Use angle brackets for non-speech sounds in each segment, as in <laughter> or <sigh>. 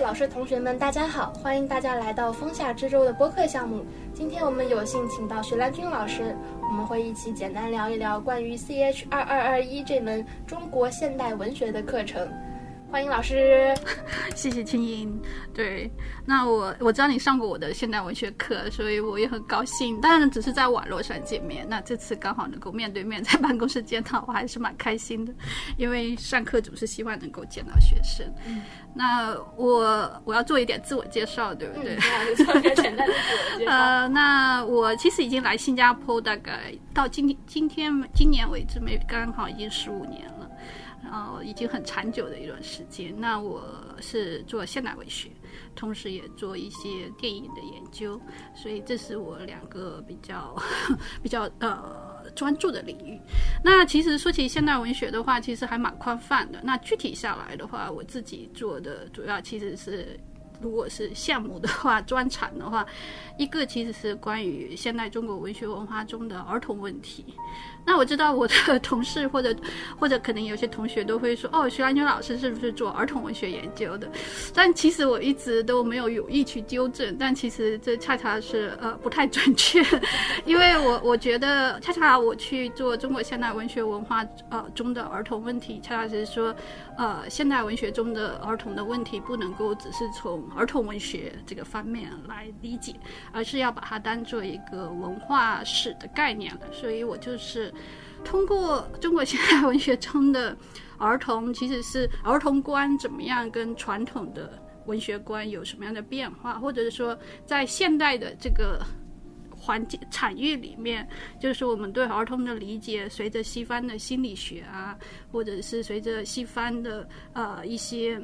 老师、同学们，大家好！欢迎大家来到风下之舟的播客项目。今天我们有幸请到徐兰君老师，我们会一起简单聊一聊关于 CH 二二二一这门中国现代文学的课程。欢迎老师，<laughs> 谢谢青音。对，那我我知道你上过我的现代文学课，所以我也很高兴。当然只是在网络上见面，那这次刚好能够面对面在办公室见到，我还是蛮开心的。<laughs> 因为上课总是希望能够见到学生。那我我要做一点自我介绍，对不对？做一个简单的自我介绍。呃，那我其实已经来新加坡，大概到今天今天今年为止，没刚好已经十五年了。然后已经很长久的一段时间。那我是做现代文学，同时也做一些电影的研究，所以这是我两个比较 <laughs> 比较呃专注的领域。那其实说起现代文学的话，其实还蛮宽泛的。那具体下来的话，我自己做的主要其实是。如果是项目的话，专场的话，一个其实是关于现代中国文学文化中的儿童问题。那我知道我的同事或者或者可能有些同学都会说，哦，徐兰娟老师是不是做儿童文学研究的？但其实我一直都没有有意去纠正，但其实这恰恰是呃不太准确，因为我我觉得恰恰我去做中国现代文学文化呃中的儿童问题，恰恰是说，呃现代文学中的儿童的问题不能够只是从儿童文学这个方面来理解，而是要把它当做一个文化史的概念了。所以我就是通过中国现代文学中的儿童，其实是儿童观怎么样跟传统的文学观有什么样的变化，或者是说在现代的这个环境产业里面，就是我们对儿童的理解，随着西方的心理学啊，或者是随着西方的呃一些。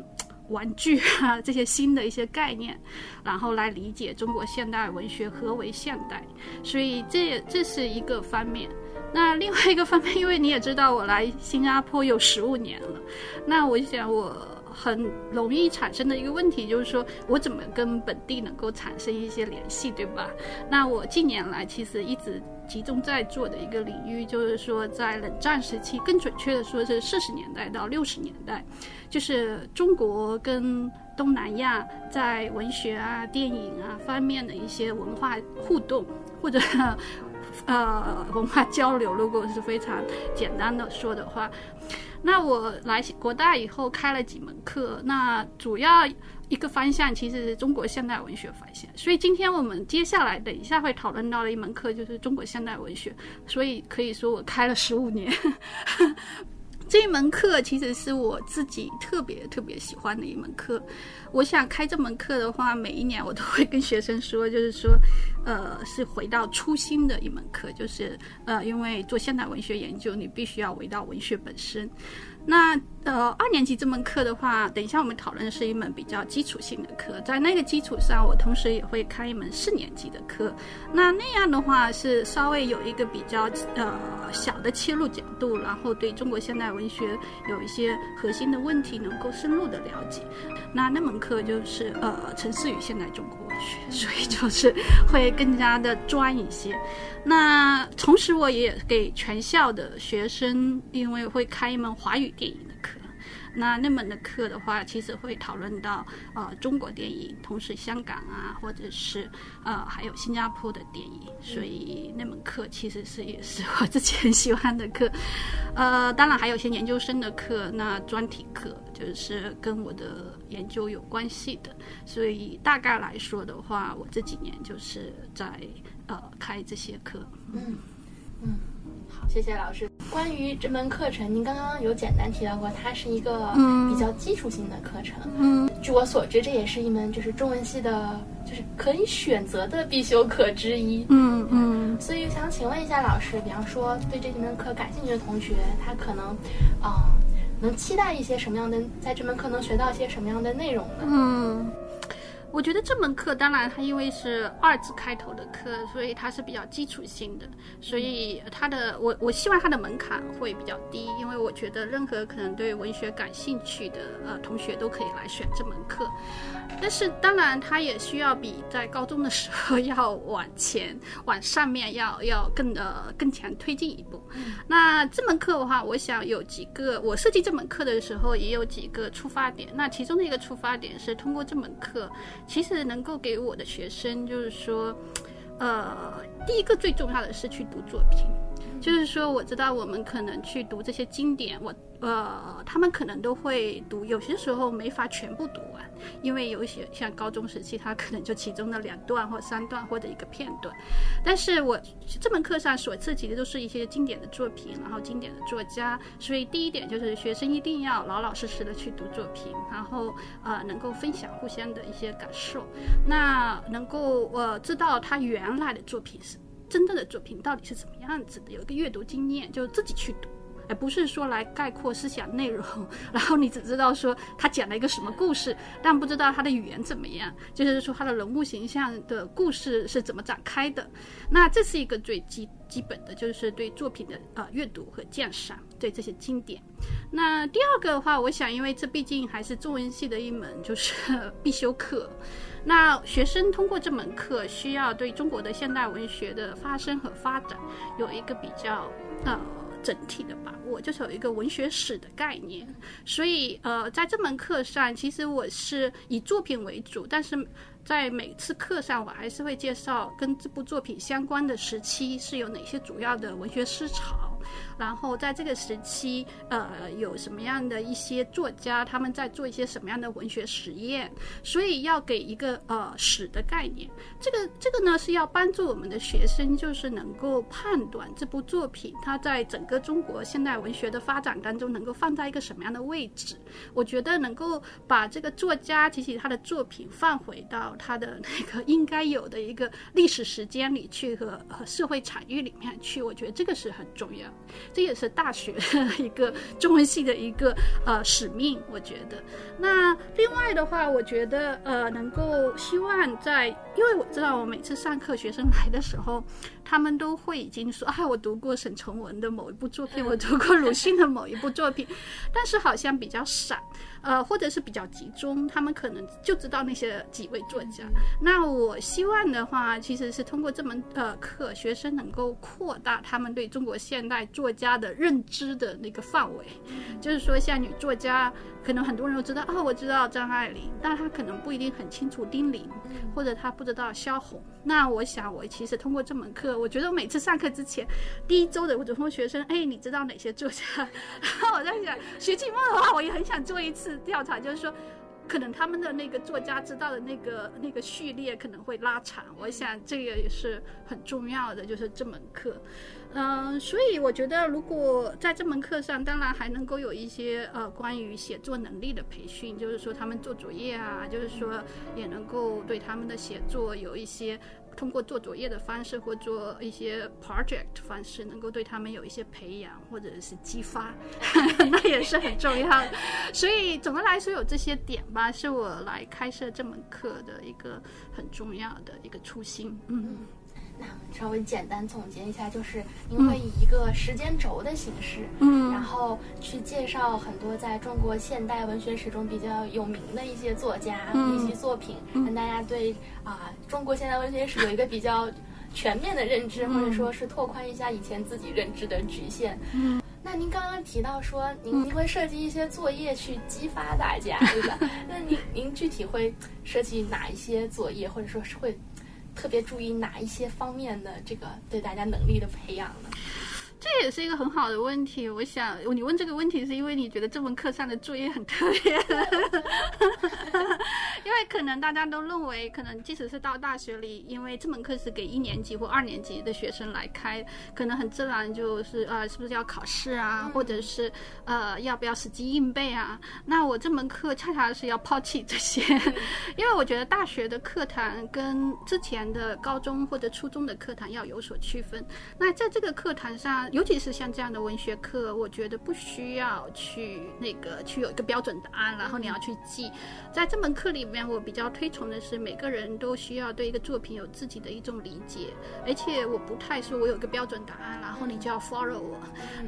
玩具啊，这些新的一些概念，然后来理解中国现代文学何为现代，所以这这是一个方面。那另外一个方面，因为你也知道，我来新加坡有十五年了，那我想我。很容易产生的一个问题就是说，我怎么跟本地能够产生一些联系，对吧？那我近年来其实一直集中在做的一个领域，就是说在冷战时期，更准确的说是四十年代到六十年代，就是中国跟东南亚在文学啊、电影啊方面的一些文化互动或者 <laughs> 呃文化交流，如果是非常简单的说的话。那我来国大以后开了几门课，那主要一个方向其实是中国现代文学方向，所以今天我们接下来等一下会讨论到的一门课就是中国现代文学，所以可以说我开了十五年。这一门课其实是我自己特别特别喜欢的一门课。我想开这门课的话，每一年我都会跟学生说，就是说，呃，是回到初心的一门课，就是呃，因为做现代文学研究，你必须要回到文学本身。那呃，二年级这门课的话，等一下我们讨论的是一门比较基础性的课，在那个基础上，我同时也会开一门四年级的课。那那样的话是稍微有一个比较呃小的切入角度，然后对中国现代文学有一些核心的问题能够深入的了解。那那门课就是呃城市与现代中国文学，所以就是会更加的专一些。那同时，我也给全校的学生，因为会开一门华语电影的课。那那门的课的话，其实会讨论到呃中国电影，同时香港啊，或者是呃还有新加坡的电影。所以那门课其实是也是我自己很喜欢的课。呃，当然还有些研究生的课，那专题课就是跟我的研究有关系的。所以大概来说的话，我这几年就是在。呃，开这些课，嗯嗯，好，谢谢老师。关于这门课程，您刚刚有简单提到过，它是一个比较基础性的课程。嗯，据我所知，这也是一门就是中文系的，就是可以选择的必修课之一。嗯嗯，所以想请问一下老师，比方说对这门课感兴趣的同学，他可能啊，能期待一些什么样的，在这门课能学到一些什么样的内容呢？嗯。我觉得这门课当然它因为是二字开头的课，所以它是比较基础性的，所以它的我我希望它的门槛会比较低，因为我觉得任何可能对文学感兴趣的呃同学都可以来选这门课。但是当然它也需要比在高中的时候 <laughs> 要往前往上面要要更呃更强推进一步。那这门课的话，我想有几个我设计这门课的时候也有几个出发点。那其中的一个出发点是通过这门课。其实能够给我的学生，就是说，呃，第一个最重要的是去读作品，就是说，我知道我们可能去读这些经典，我。呃，他们可能都会读，有些时候没法全部读完，因为有些像高中时期，他可能就其中的两段或三段或者一个片段。但是我这门课上所涉及的都是一些经典的作品，然后经典的作家，所以第一点就是学生一定要老老实实的去读作品，然后呃能够分享互相的一些感受，那能够呃知道他原来的作品是真正的作品到底是怎么样子的，有一个阅读经验，就自己去读。而不是说来概括思想内容，然后你只知道说他讲了一个什么故事，但不知道他的语言怎么样，就是说他的人物形象的故事是怎么展开的。那这是一个最基基本的，就是对作品的呃阅读和鉴赏，对这些经典。那第二个的话，我想，因为这毕竟还是中文系的一门就是 <laughs> 必修课，那学生通过这门课，需要对中国的现代文学的发生和发展有一个比较呃。整体的把握就是有一个文学史的概念，所以呃，在这门课上，其实我是以作品为主，但是在每次课上，我还是会介绍跟这部作品相关的时期是有哪些主要的文学思潮。然后在这个时期，呃，有什么样的一些作家，他们在做一些什么样的文学实验？所以要给一个呃史的概念。这个这个呢是要帮助我们的学生，就是能够判断这部作品它在整个中国现代文学的发展当中能够放在一个什么样的位置。我觉得能够把这个作家提起他的作品放回到他的那个应该有的一个历史时间里去和和社会场域里面去，我觉得这个是很重要。这也是大学一个中文系的一个呃使命，我觉得。那另外的话，我觉得呃能够希望在，因为我知道我每次上课学生来的时候。他们都会已经说啊，我读过沈从文的某一部作品，我读过鲁迅的某一部作品，<laughs> 但是好像比较散，呃，或者是比较集中，他们可能就知道那些几位作家。那我希望的话，其实是通过这门呃课，学生能够扩大他们对中国现代作家的认知的那个范围，就是说像女作家。可能很多人都知道哦，我知道张爱玲，但他可能不一定很清楚丁玲，或者他不知道萧红。那我想，我其实通过这门课，我觉得我每次上课之前，第一周的我就问学生，哎，你知道哪些作家？<laughs> 然后我在想，学期末的话，我也很想做一次调查，就是说。可能他们的那个作家知道的那个那个序列可能会拉长，我想这个也是很重要的，就是这门课，嗯，所以我觉得如果在这门课上，当然还能够有一些呃关于写作能力的培训，就是说他们做作业啊，就是说也能够对他们的写作有一些。通过做作业的方式或做一些 project 方式，能够对他们有一些培养或者是激发，<laughs> 那也是很重要的。所以总的来说，有这些点吧，是我来开设这门课的一个很重要的一个初心。嗯。那稍微简单总结一下，就是您会以一个时间轴的形式，嗯，然后去介绍很多在中国现代文学史中比较有名的一些作家、一些作品，让大家对啊中国现代文学史有一个比较全面的认知，或者说是拓宽一下以前自己认知的局限。嗯，那您刚刚提到说您您会设计一些作业去激发大家，对吧？<laughs> 那您您具体会设计哪一些作业，或者说是会？特别注意哪一些方面的这个对大家能力的培养呢？这也是一个很好的问题。我想你问这个问题，是因为你觉得这门课上的作业很特别，能大家都认为，可能即使是到大学里，因为这门课是给一年级或二年级的学生来开，可能很自然就是呃，是不是要考试啊，或者是呃，要不要死记硬背啊？那我这门课恰恰是要抛弃这些，<laughs> 因为我觉得大学的课堂跟之前的高中或者初中的课堂要有所区分。那在这个课堂上。尤其是像这样的文学课，我觉得不需要去那个去有一个标准答案，然后你要去记。在这门课里面，我比较推崇的是每个人都需要对一个作品有自己的一种理解，而且我不太说我有个标准答案，然后你就要 follow 我。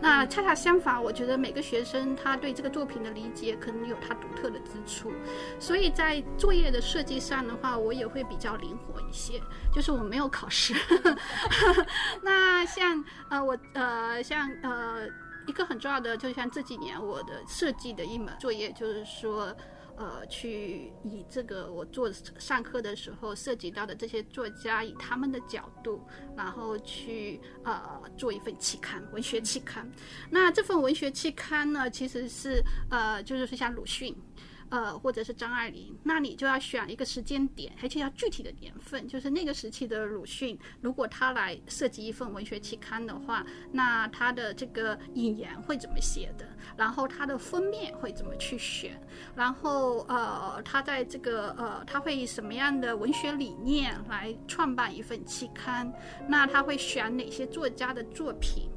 那恰恰相反，我觉得每个学生他对这个作品的理解可能有他独特的之处，所以在作业的设计上的话，我也会比较灵活一些，就是我没有考试。<laughs> 那像呃我呃像呃。一个很重要的，就像这几年我的设计的一门作业，就是说，呃，去以这个我做上课的时候涉及到的这些作家，以他们的角度，然后去呃做一份期刊，文学期刊。那这份文学期刊呢，其实是呃，就是像鲁迅。呃，或者是张爱玲，那你就要选一个时间点，而且要具体的年份，就是那个时期的鲁迅，如果他来设计一份文学期刊的话，那他的这个引言会怎么写的？然后他的封面会怎么去选？然后呃，他在这个呃，他会以什么样的文学理念来创办一份期刊？那他会选哪些作家的作品？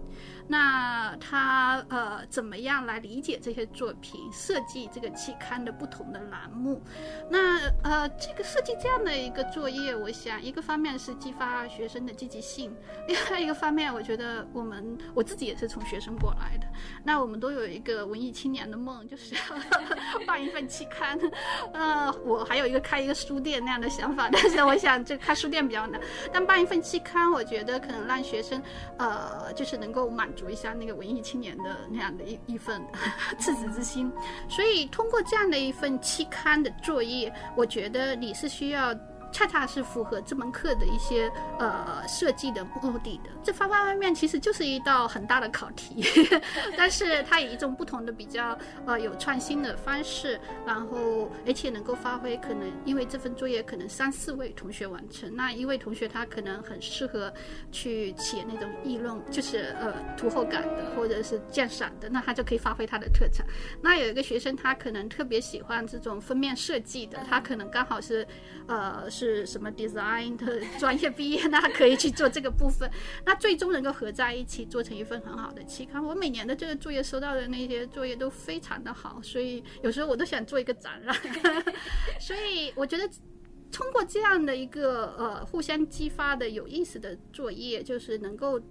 那他呃怎么样来理解这些作品，设计这个期刊的不同的栏目？那呃这个设计这样的一个作业，我想一个方面是激发学生的积极性，另外一个方面，我觉得我们我自己也是从学生过来的，那我们都有一个文艺青年的梦，就是要办一份期刊。呃，我还有一个开一个书店那样的想法，但是我想这开书店比较难，但办一份期刊，我觉得可能让学生呃就是能够满。读一下那个文艺青年的那样的一一份 <laughs> 赤子之心，所以通过这样的一份期刊的作业，我觉得你是需要。恰恰是符合这门课的一些呃设计的目的的。这方方面面其实就是一道很大的考题，<laughs> 但是它以一种不同的比较呃有创新的方式，然后而且能够发挥可能因为这份作业可能三四位同学完成，那一位同学他可能很适合去写那种议论，就是呃图后感的或者是鉴赏的，那他就可以发挥他的特长。那有一个学生他可能特别喜欢这种封面设计的，他可能刚好是呃。是什么 design 的专业毕业，那可以去做这个部分，<laughs> 那最终能够合在一起做成一份很好的期刊。我每年的这个作业收到的那些作业都非常的好，所以有时候我都想做一个展览。<laughs> 所以我觉得通过这样的一个呃互相激发的有意思的作业，就是能够。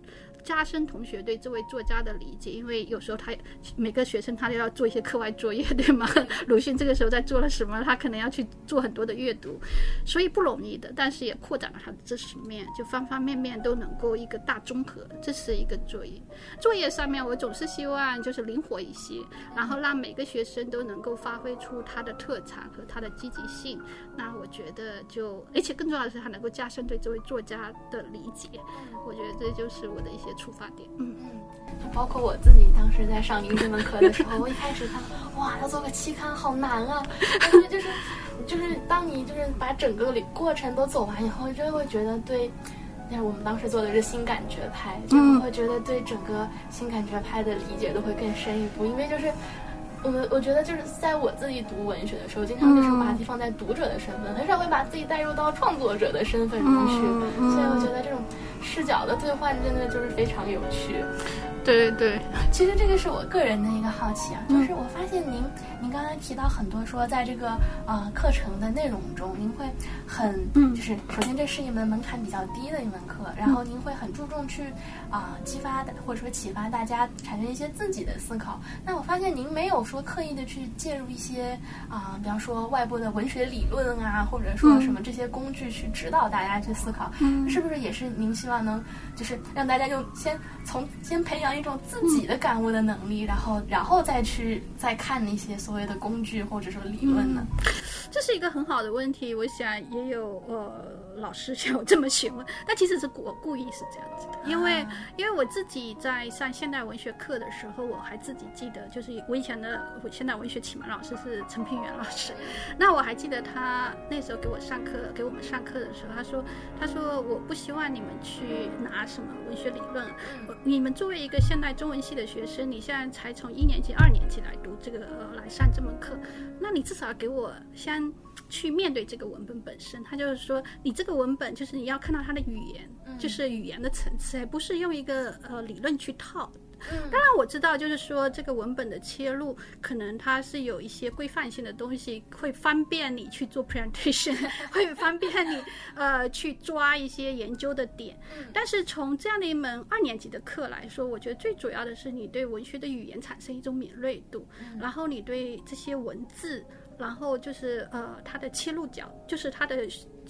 加深同学对这位作家的理解，因为有时候他每个学生他都要做一些课外作业，对吗？<laughs> 鲁迅这个时候在做了什么？他可能要去做很多的阅读，所以不容易的。但是也扩展了他的知识面，就方方面面都能够一个大综合。这是一个作业。作业上面我总是希望就是灵活一些，然后让每个学生都能够发挥出他的特长和他的积极性。那我觉得就，而且更重要的是，他能够加深对这位作家的理解。我觉得这就是我的一些出发点。嗯嗯，包括我自己当时在上您这门课的时候，我一开始看，哇，要做个期刊好难啊！感觉就是，就是当你就是把整个过程都走完以后，真的会觉得对。但是我们当时做的是新感觉派，就会觉得对整个新感觉派的理解都会更深一步，因为就是。我我觉得就是在我自己读文学的时候，经常就是把自己放在读者的身份，很少会把自己带入到创作者的身份中去，所以我觉得这种视角的兑换真的就是非常有趣。对对。对，其实这个是我个人的一个好奇啊，就是我发现您，您刚才提到很多说，在这个呃课程的内容中，您会很，就是首先这是一门门槛比较低的一门课，然后您会很注重去啊激发的或者说启发大家产生一些自己的思考。那我发现您没有说刻意的去介入一些啊，比方说外部的文学理论啊，或者说什么这些工具去指导大家去思考，是不是也是您希望能就是让大家就先从先培养。一种自己的感悟的能力，然后，然后再去再看那些所谓的工具或者说理论呢？这是一个很好的问题，我想也有呃。老师向我这么询问，但其实是我故意是这样子的，因为因为我自己在上现代文学课的时候，我还自己记得，就是我以前的现代文学启蒙老师是陈平原老师，那我还记得他那时候给我上课，给我们上课的时候，他说他说我不希望你们去拿什么文学理论，你们作为一个现代中文系的学生，你现在才从一年级、二年级来读这个来上这门课，那你至少给我先。去面对这个文本本身，他就是说，你这个文本就是你要看到它的语言，就是语言的层次，而不是用一个呃理论去套。当然我知道，就是说这个文本的切入，可能它是有一些规范性的东西，会方便你去做 presentation，<laughs> 会方便你呃去抓一些研究的点。但是从这样的一门二年级的课来说，我觉得最主要的是你对文学的语言产生一种敏锐度，然后你对这些文字。然后就是呃，它的切入角，就是它的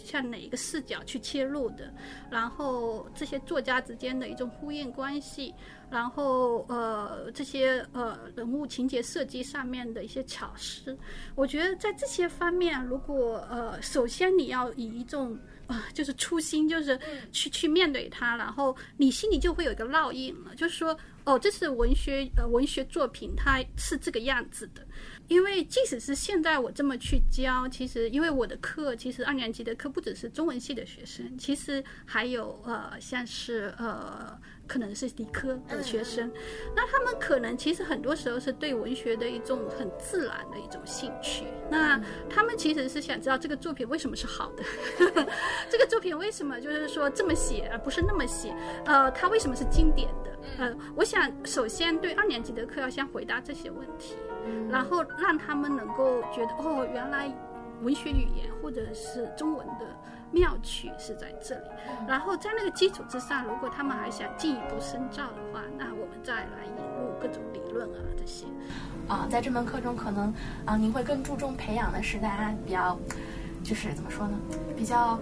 向哪一个视角去切入的，然后这些作家之间的一种呼应关系，然后呃这些呃人物情节设计上面的一些巧思，我觉得在这些方面，如果呃首先你要以一种啊就是初心，就是去去面对它，然后你心里就会有一个烙印了，就是说哦，这是文学呃文学作品，它是这个样子的。因为即使是现在我这么去教，其实因为我的课，其实二年级的课不只是中文系的学生，其实还有呃像是呃可能是理科的学生，那他们可能其实很多时候是对文学的一种很自然的一种兴趣，那他们其实是想知道这个作品为什么是好的，<laughs> 这个作品为什么就是说这么写而不是那么写，呃，它为什么是经典的？呃，我想首先对二年级的课要先回答这些问题。然后让他们能够觉得哦，原来文学语言或者是中文的妙趣是在这里。然后在那个基础之上，如果他们还想进一步深造的话，那我们再来引入各种理论啊这些。啊，在这门课中，可能啊，您会更注重培养的是大家比较，就是怎么说呢，比较。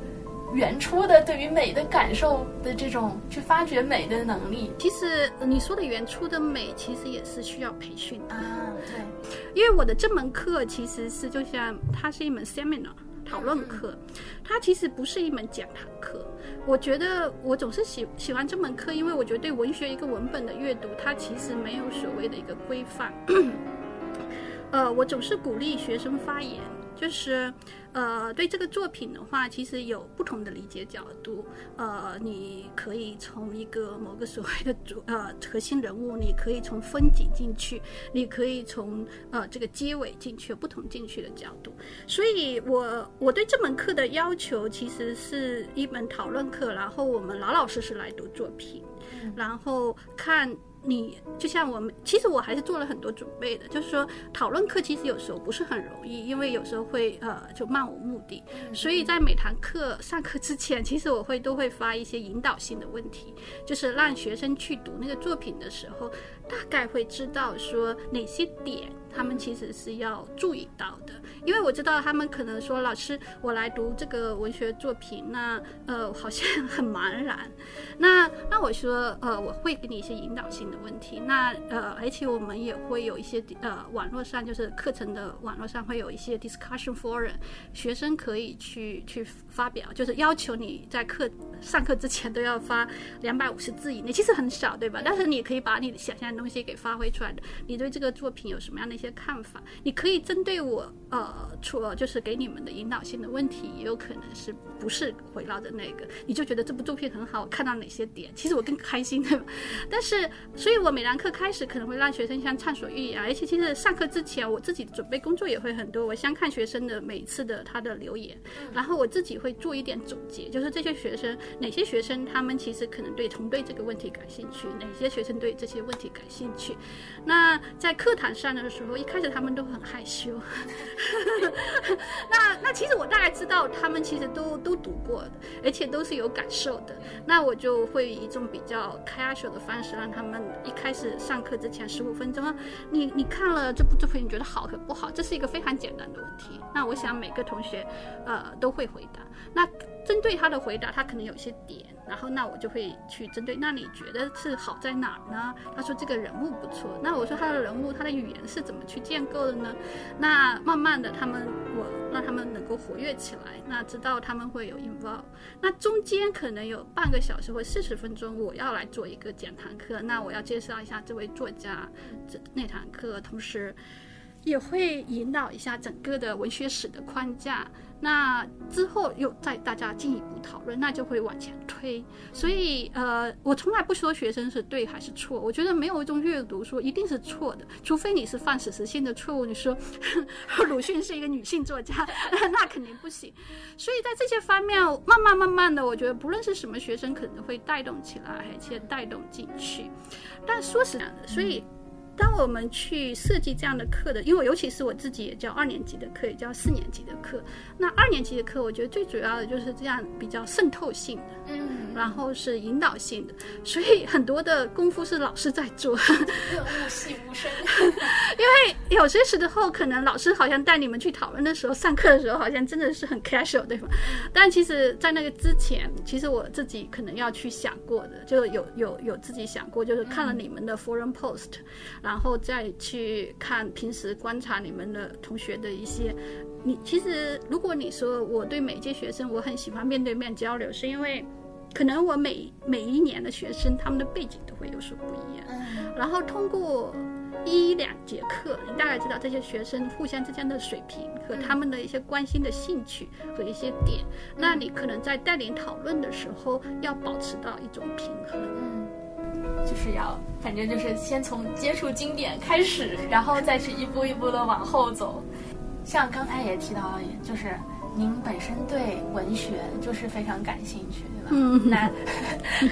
原初的对于美的感受的这种去发掘美的能力，其实你说的原初的美，其实也是需要培训的啊。对，因为我的这门课其实是就像它是一门 seminar 讨论课，它其实不是一门讲堂课。我觉得我总是喜喜欢这门课，因为我觉得对文学一个文本的阅读，它其实没有所谓的一个规范。<coughs> 呃，我总是鼓励学生发言。就是，呃，对这个作品的话，其实有不同的理解角度。呃，你可以从一个某个所谓的主呃核心人物，你可以从风景进去，你可以从呃这个结尾进去，不同进去的角度。所以，我我对这门课的要求其实是一门讨论课，然后我们老老实实来读作品，然后看。你就像我们，其实我还是做了很多准备的。就是说，讨论课其实有时候不是很容易，因为有时候会呃就漫无目的。所以在每堂课上课之前，其实我会都会发一些引导性的问题，就是让学生去读那个作品的时候，大概会知道说哪些点他们其实是要注意到的。因为我知道他们可能说，老师，我来读这个文学作品，那呃好像很茫然。那 <laughs> 那我说，呃，我会给你一些引导性的问题。那呃，而且我们也会有一些呃网络上就是课程的网络上会有一些 discussion forum，学生可以去去发表，就是要求你在课上课之前都要发两百五十字以内，其实很少，对吧？但是你可以把你的想象的东西给发挥出来的。你对这个作品有什么样的一些看法？你可以针对我呃。呃，除了就是给你们的引导性的问题，也有可能是不是围绕着那个，你就觉得这部作品很好，我看到哪些点，其实我更开心的。但是，所以我每堂课开始可能会让学生像畅所欲言，而且其实上课之前我自己准备工作也会很多，我先看学生的每次的他的留言，然后我自己会做一点总结，就是这些学生哪些学生他们其实可能对从对这个问题感兴趣，哪些学生对这些问题感兴趣。那在课堂上的时候，一开始他们都很害羞。<laughs> 那那其实我大概知道他们其实都都读过的，而且都是有感受的。那我就会以一种比较开手的方式，让他们一开始上课之前十五分钟，你你看了这部作品，你觉得好和不好？这是一个非常简单的问题。那我想每个同学呃都会回答。那针对他的回答，他可能有一些点。然后那我就会去针对，那你觉得是好在哪儿呢？他说这个人物不错，那我说他的人物他的语言是怎么去建构的呢？那慢慢的他们我让他们能够活跃起来，那知道他们会有 involve，那中间可能有半个小时或四十分钟，我要来做一个讲堂课，那我要介绍一下这位作家这那堂课，同时。也会引导一下整个的文学史的框架。那之后又再大家进一步讨论，那就会往前推。所以，呃，我从来不说学生是对还是错，我觉得没有一种阅读说一定是错的，除非你是犯史实性的错误。你说 <laughs> 鲁迅是一个女性作家，<laughs> 那肯定不行。所以在这些方面，慢慢慢慢的，我觉得不论是什么学生，可能会带动起来，而且带动进去。但说实在的，所以。当我们去设计这样的课的，因为尤其是我自己也教二年级的课，也教四年级的课。那二年级的课，我觉得最主要的就是这样比较渗透性的，嗯，然后是引导性的，所以很多的功夫是老师在做，润物细无声。<laughs> 因为有些时候可能老师好像带你们去讨论的时候，上课的时候好像真的是很 casual，对吧？但其实，在那个之前，其实我自己可能要去想过的，就有有有自己想过，就是看了你们的 forum post。然后再去看平时观察你们的同学的一些，你其实如果你说我对每届学生我很喜欢面对面交流，是因为可能我每每一年的学生他们的背景都会有所不一样，然后通过一两节课，你大概知道这些学生互相之间的水平和他们的一些关心的兴趣和一些点，那你可能在带领讨论的时候要保持到一种平衡。就是要，反正就是先从接触经典开始，然后再去一步一步的往后走。像刚才也提到了，就是您本身对文学就是非常感兴趣，对吧？嗯。那，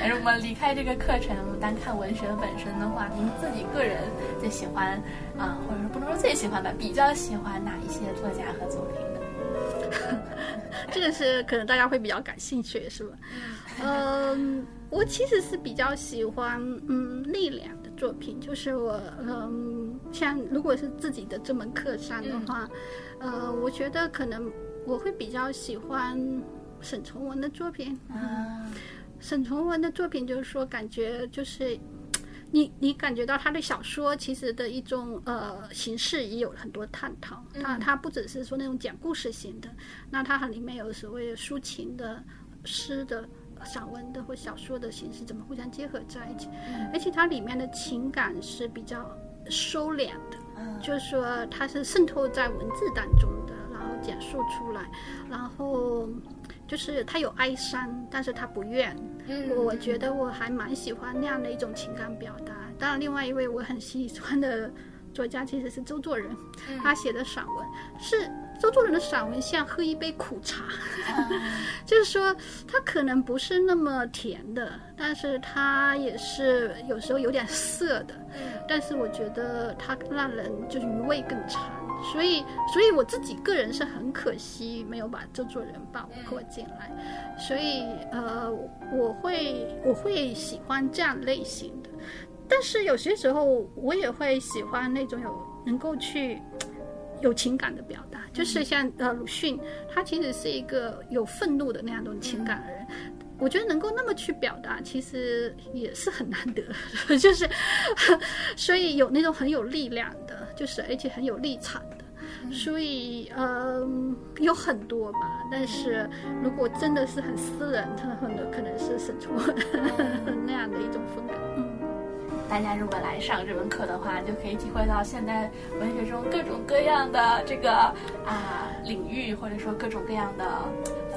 但是我们离开这个课程，单看文学本身的话，您自己个人最喜欢啊，或者说不能说最喜欢吧，比较喜欢哪一些作家和作品呢？<laughs> 这个是可能大家会比较感兴趣，是吧？<laughs> 嗯。我其实是比较喜欢嗯力量的作品，就是我嗯像如果是自己的这门课上的话，呃，我觉得可能我会比较喜欢沈从文的作品。啊，沈从文的作品就是说，感觉就是你你感觉到他的小说其实的一种呃形式也有很多探讨。他他不只是说那种讲故事型的，那它里面有所谓的抒情的诗的。散文的或小说的形式怎么互相结合在一起？而且它里面的情感是比较收敛的，就是说它是渗透在文字当中的，然后讲述出来，然后就是它有哀伤，但是它不怨。我觉得我还蛮喜欢那样的一种情感表达。当然，另外一位我很喜欢的作家其实是周作人，他写的散文是。周作人的散文像喝一杯苦茶，<laughs> 就是说他可能不是那么甜的，但是他也是有时候有点涩的。但是我觉得他让人就是余味更长，所以所以我自己个人是很可惜没有把周作人包括进来。所以呃，我会我会喜欢这样类型的，但是有些时候我也会喜欢那种有能够去。有情感的表达，就是像呃鲁迅，他其实是一个有愤怒的那样一种情感的人。我觉得能够那么去表达，其实也是很难得，<laughs> 就是 <laughs> 所以有那种很有力量的，就是而且很有立场的。所以嗯，有很多吧。但是如果真的是很私人，他很多可能是沈从文那样的一种风格。<laughs> 大家如果来上这门课的话，就可以体会到现代文学中各种各样的这个啊领域，或者说各种各样的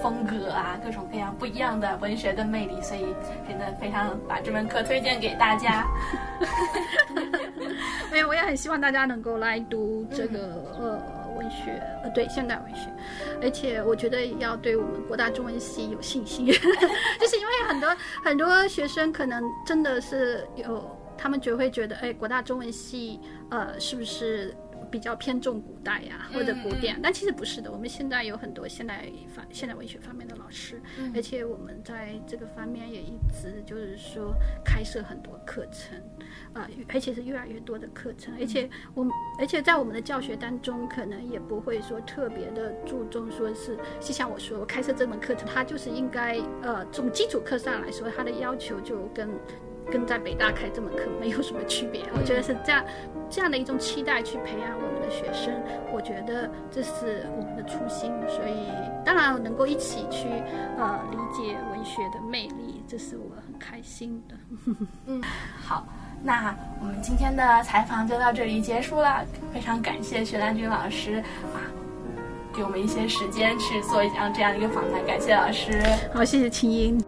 风格啊，各种各样不一样的文学的魅力。所以真的非常把这门课推荐给大家。<laughs> 没有，我也很希望大家能够来读这个呃文学，呃对现代文学，而且我觉得要对我们国大中文系有信心，<laughs> 就是因为很多很多学生可能真的是有。他们就会觉得，哎，国大中文系，呃，是不是比较偏重古代呀，或者古典？但其实不是的，我们现在有很多现代方、现代文学方面的老师，而且我们在这个方面也一直就是说开设很多课程，啊，而且是越来越多的课程，而且我，而且在我们的教学当中，可能也不会说特别的注重说是，就像我说，我开设这门课程，它就是应该，呃，从基础课上来说，它的要求就跟。跟在北大开这门课没有什么区别，我觉得是这样，这样的一种期待去培养我们的学生，我觉得这是我们的初心，所以当然能够一起去呃理解文学的魅力，这是我很开心的。嗯，好。那我们今天的采访就到这里结束了，非常感谢徐兰君老师啊，给我们一些时间去做一样这样一个访谈，感谢老师。好，谢谢青音。